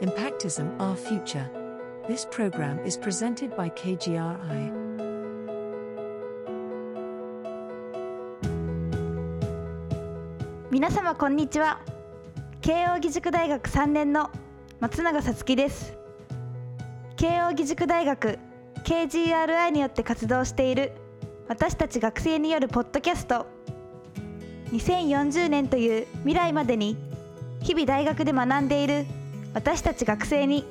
Impactism Our Future. This program is presented by KGRI. 皆様こんにちは慶應義塾大学3年の松永さつきです慶応義塾大学 KGRI によって活動している私たち学生によるポッドキャスト2040年という未来までに日々大学で学んでいる私たち学生に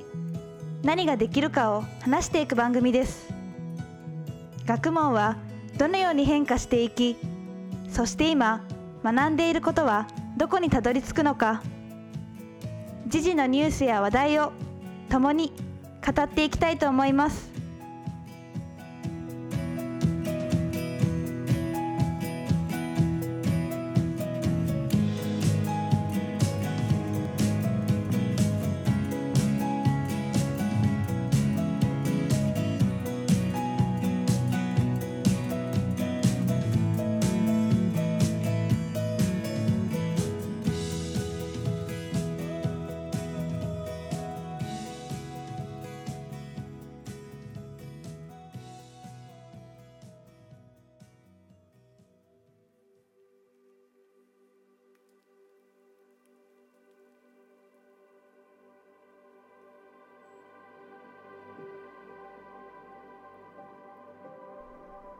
何ができるかを話していく番組です。学問はどのように変化していきそして今学んでいることはどこにたどり着くのか。時事のニュースや話題を共に語っていきたいと思います。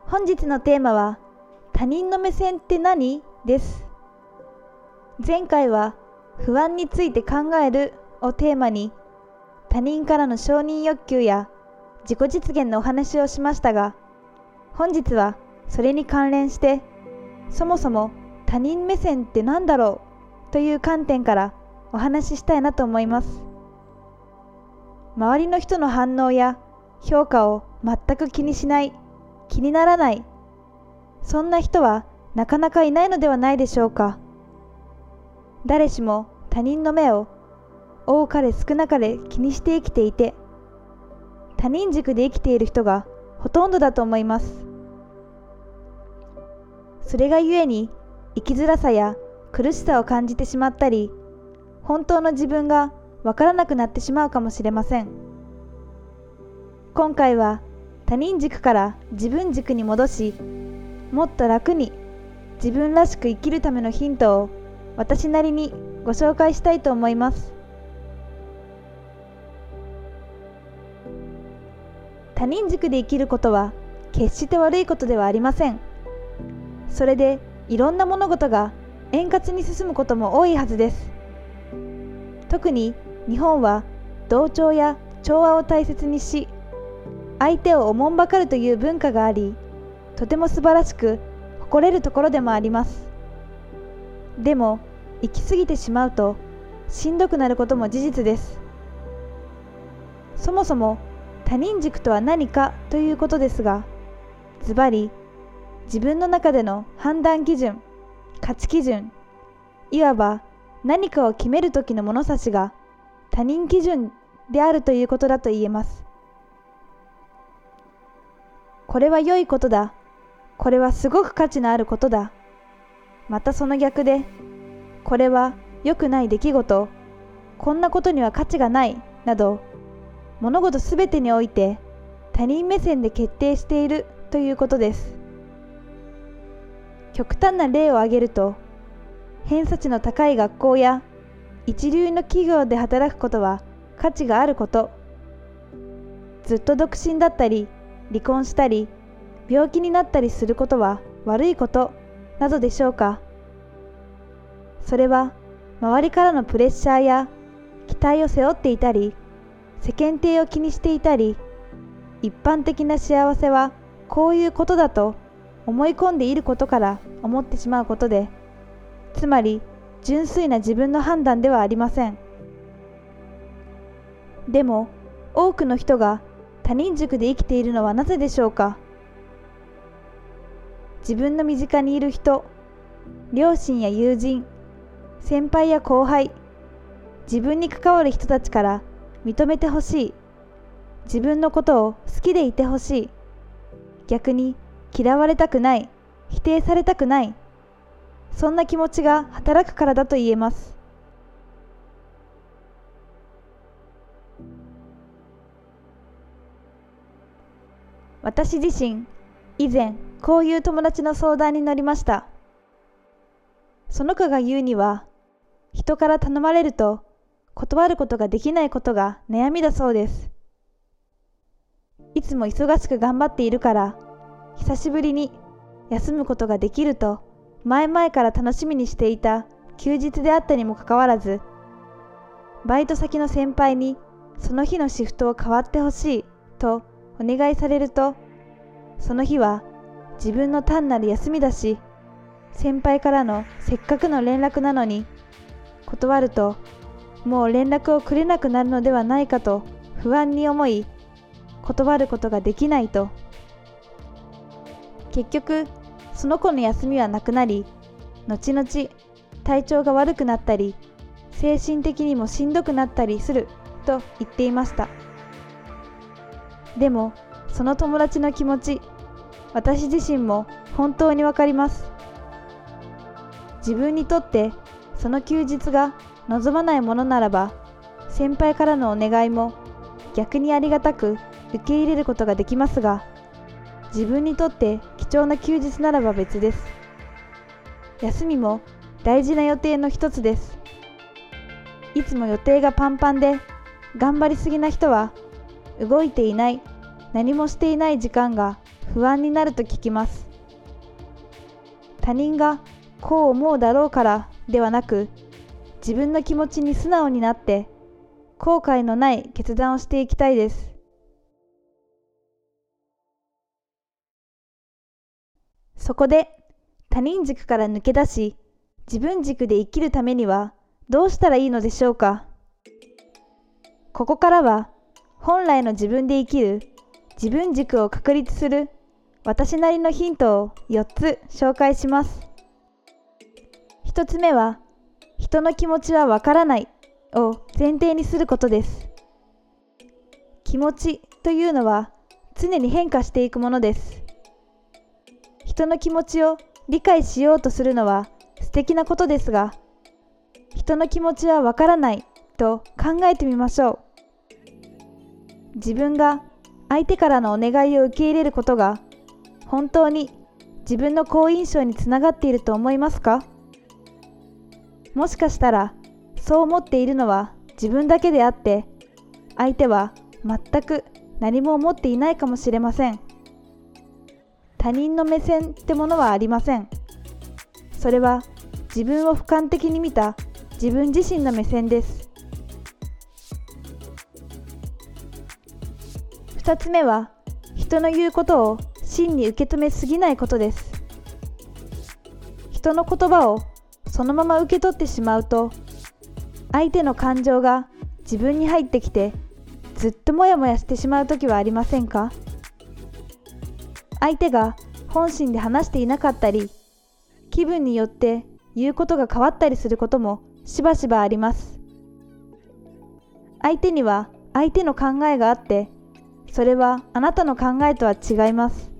本日のテーマは他人の目線って何？です。前回は不安について考えるをテーマに他人からの承認欲求や自己実現のお話をしましたが本日はそれに関連してそもそも他人目線って何だろうという観点からお話ししたいなと思います。周りの人の反応や評価を全く気にしない気にならない。そんな人はなかなかいないのではないでしょうか。誰しも他人の目を多かれ少なかれ気にして生きていて他人軸で生きている人がほとんどだと思います。それがゆえに生きづらさや苦しさを感じてしまったり本当の自分がわからなくなってしまうかもしれません。今回は他人軸から自分軸に戻しもっと楽に自分らしく生きるためのヒントを私なりにご紹介したいと思います。他人軸で生きることは決して悪いことではありません。それでいろんな物事が円滑に進むことも多いはずです。特に日本は同調や調和を大切にし相手をおもんばかるという文化がありとても素晴らしく誇れるところでもあります。でも行き過ぎてしまうとしんどくなることも事実です。そもそも他人軸とは何かということですがズバリ自分の中での判断基準価値基準いわば何かを決める時の物差しが他人基準であるということだと言えます。これは良いことだ。これはすごく価値のあることだ。またその逆で、これは良くない出来事、こんなことには価値がない、など、物事すべてにおいて他人目線で決定しているということです。極端な例を挙げると、偏差値の高い学校や一流の企業で働くことは価値があること、ずっと独身だったり、離婚したり病気になったりすることは悪いことなどでしょうか？それは周りからのプレッシャーや期待を背負っていたり世間体を気にしていたり一般的な幸せはこういうことだと思い込んでいることから思ってしまうことでつまり純粋な自分の判断ではありません。でも多くの人が他人軸で生きているのはなぜでしょうか？自分の身近にいる人両親や友人先輩や後輩自分に関わる人たちから認めてほしい自分のことを好きでいてほしい逆に嫌われたくない否定されたくないそんな気持ちが働くからだと言えます。私自身以前こういう友達の相談に乗りました。その子が言うには人から頼まれると断ることができないことが悩みだそうです。いつも忙しく頑張っているから久しぶりに休むことができると前々から楽しみにしていた休日であったにもかかわらずバイト先の先輩にその日のシフトを変わってほしいとお願いされるとその日は自分の単なる休みだし先輩からのせっかくの連絡なのに断るともう連絡をくれなくなるのではないかと不安に思い断ることができないと。結局その子の休みはなくなり後々体調が悪くなったり精神的にもしんどくなったりすると言っていました。でもその友達の気持ち私自身も本当にわかります。自分にとってその休日が望まないものならば先輩からのお願いも逆にありがたく受け入れることができますが自分にとって貴重な休日ならば別です。休みも大事な予定の一つです。いつも予定がパンパンで頑張りすぎな人は動いていない。何もしていない時間が不安になると聞きます。他人がこう思うだろうからではなく自分の気持ちに素直になって後悔のない決断をしていきたいです。そこで他人軸から抜け出し自分軸で生きるためにはどうしたらいいのでしょうか。ここからは本来の自分で生きる自分軸を確立する私なりのヒントを4つ紹介します。1つ目は人の気持ちはわからないを前提にすることです。気持ちというのは常に変化していくものです。人の気持ちを理解しようとするのは素敵なことですが人の気持ちはわからないと考えてみましょう。自分が相手からのお願いを受け入れることが本当に自分の好印象につながっていると思いますか？もしかしたらそう思っているのは自分だけであって相手は全く何も思っていないかもしれません。他人の目線ってものはありません。それは自分を俯瞰的に見た自分自身の目線です。2つ目は人の言うことを真に受け止めすぎないことです。人の言葉をそのまま受け取ってしまうと相手の感情が自分に入ってきてずっとモヤモヤしてしまう時はありませんか？相手が本心で話していなかったり気分によって言うことが変わったりすることもしばしばあります。相手には相手の考えがあってそれはあなたの考えとは違います。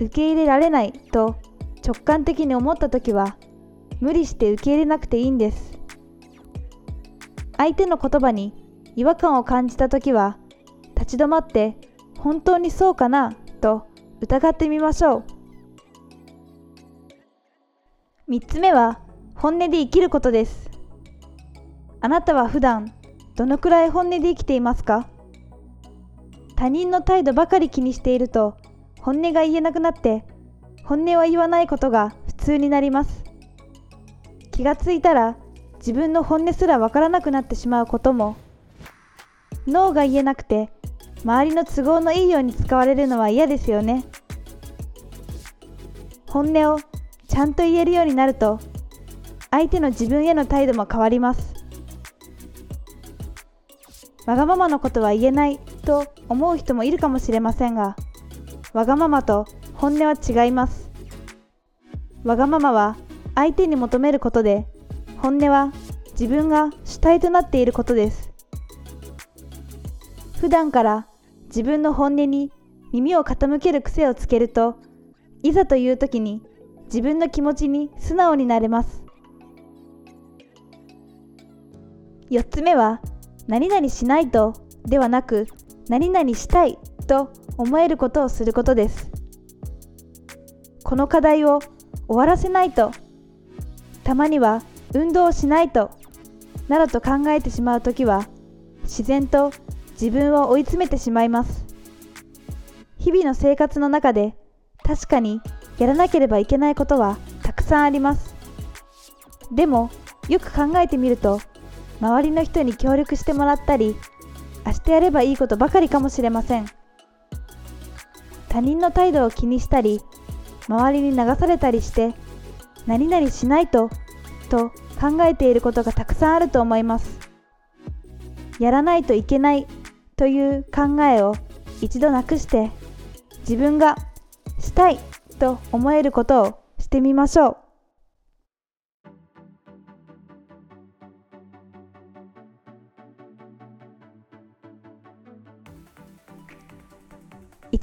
受け入れられないと直感的に思った時は無理して受け入れなくていいんです。相手の言葉に違和感を感じた時は立ち止まって本当にそうかなと疑ってみましょう。3つ目は本音で生きることです。あなたは普段どのくらい本音で生きていますか？他人の態度ばかり気にしていると本音が言えなくなって本音は言わないことが普通になります。気がついたら自分の本音すらわからなくなってしまうことも脳が言えなくて周りの都合のいいように使われるのは嫌ですよね。本音をちゃんと言えるようになると相手の自分への態度も変わります。わがままのことは言えない。と思う人もいるかもしれませんがわがままと本音は違います。わがままは相手に求めることで本音は自分が主体となっていることです。普段から自分の本音に耳を傾ける癖をつけるといざという時に自分の気持ちに素直になれます。4つ目は何々しないとではなく何々したいと思えることをすることです。この課題を終わらせないとたまには運動をしないとなどと考えてしまう時は自然と自分を追い詰めてしまいます。日々の生活の中で確かにやらなければいけないことはたくさんあります。でもよく考えてみると周りの人に協力してもらったり明日やればいいことばかりかもしれません。他人の態度を気にしたり周りに流されたりして何々しないとと考えていることがたくさんあると思います。やらないといけないという考えを一度なくして自分がしたいと思えることをしてみましょう。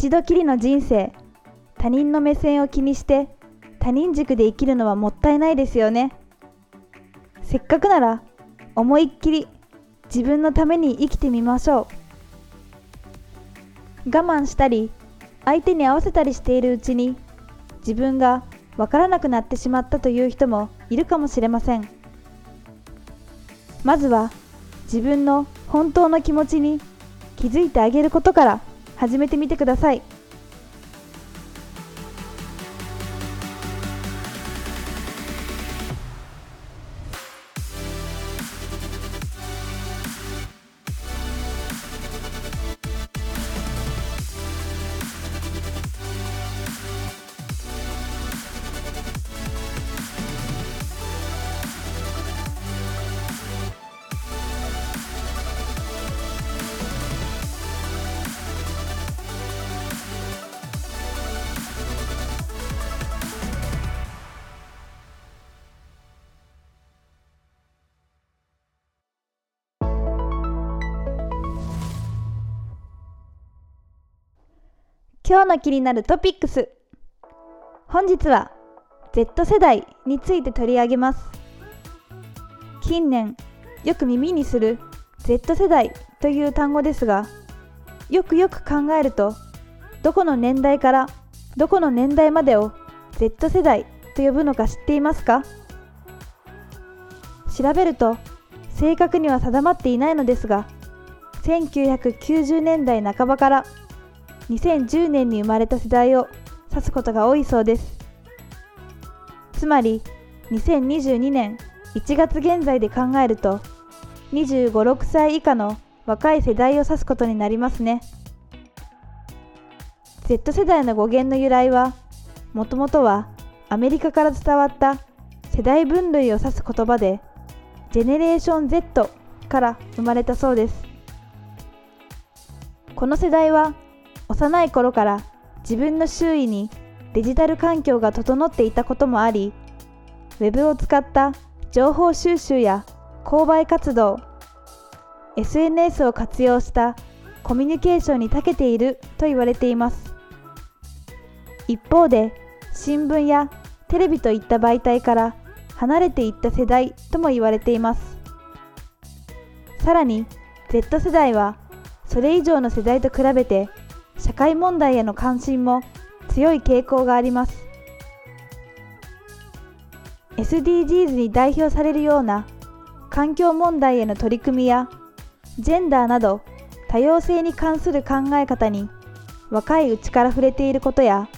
一度きりの人生他人の目線を気にして他人軸で生きるのはもったいないですよね。せっかくなら思いっきり自分のために生きてみましょう。我慢したり相手に合わせたりしているうちに自分がわからなくなってしまったという人もいるかもしれません。まずは自分の本当の気持ちに気づいてあげることから。始めてみてください。今日の気になるトピックス。本日は Z 世代について取り上げます。近年よく耳にする Z 世代という単語ですがよくよく考えるとどこの年代からどこの年代までを Z 世代と呼ぶのか知っていますか？調べると正確には定まっていないのですが1990年代半ばから2010年に生まれた世代を指すことが多いそうです。つまり2022年1月現在で考えると2 5 6歳以下の若い世代を指すことになりますね。Z 世代の語源の由来はもともとはアメリカから伝わった世代分類を指す言葉でジェネレーション Z から生まれたそうです。この世代は幼い頃から自分の周囲にデジタル環境が整っていたこともあり Web を使った情報収集や購買活動 SNS を活用したコミュニケーションに長けていると言われています。一方で新聞やテレビといった媒体から離れていった世代とも言われています。さらに Z 世代はそれ以上の世代と比べて社会問題への関心も強い傾向があります。SDGs に代表されるような環境問題への取り組みやジェンダーなど多様性に関する考え方に若いうちから触れていることや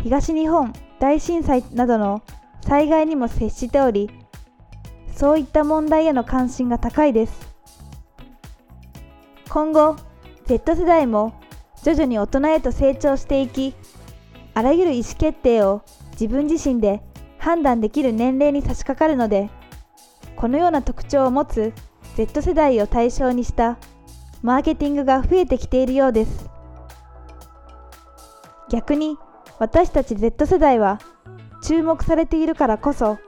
東日本大震災などの災害にも接しておりそういった問題への関心が高いです。今後 Z 世代も徐々に大人へと成長していきあらゆる意思決定を自分自身で判断できる年齢に差し掛かるのでこのような特徴を持つ Z 世代を対象にしたマーケティングが増えてきているようです。逆に私たち Z 世代は注目されているからこそ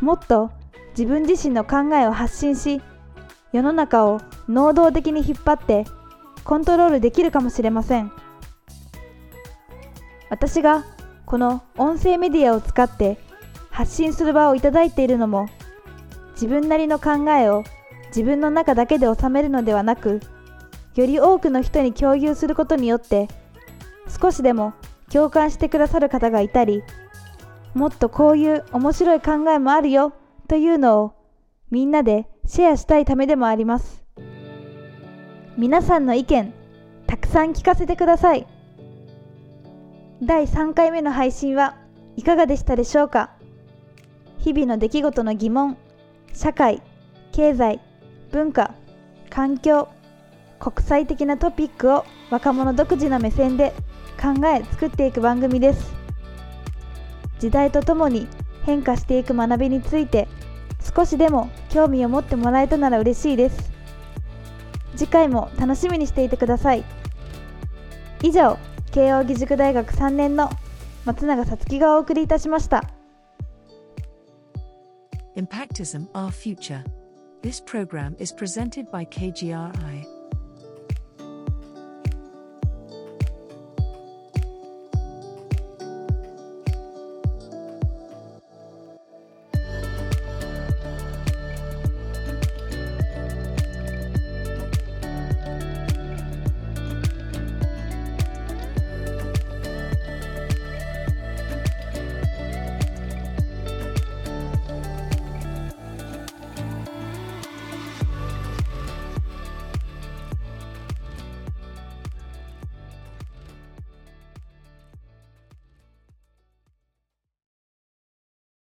もっと自分自身の考えを発信し世の中を能動的に引っ張ってコントロールできるかもしれません。私がこの音声メディアを使って発信する場をいただいているのも自分なりの考えを自分の中だけで収めるのではなくより多くの人に共有することによって少しでも共感してくださる方がいたりもっとこういう面白い考えもあるよというのをみんなでシェアしたいためでもあります。皆さんの意見たくさん聞かせてください。第3回目の配信はいかがでしたでしょうか？日々の出来事の疑問社会経済文化環境国際的なトピックを若者独自の目線で考え作っていく番組です。時代とともに変化していく学びについて少しでも興味を持ってもらえたなら嬉しいです。次回も楽しみにしていてください以上慶應義塾大学3年の松永さつきがお送りいたしました Impactism Our Future. This program is presented by KGRI.